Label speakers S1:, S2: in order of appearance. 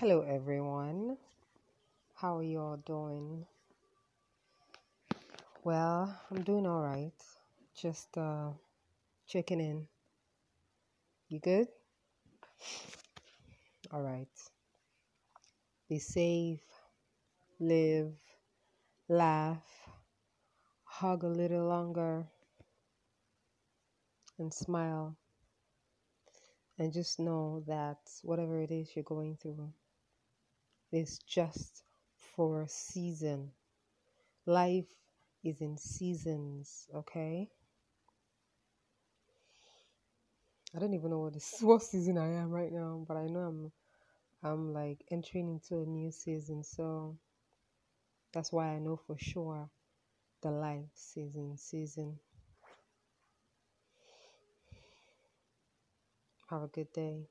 S1: Hello, everyone. How are you all doing? Well, I'm doing all right. Just uh, checking in. You good? All right. Be safe, live, laugh, hug a little longer, and smile. And just know that whatever it is you're going through is just for a season. Life is in seasons, okay? I don't even know what this what season I am right now, but I know I'm I'm like entering into a new season, so that's why I know for sure the life season season. Have a good day.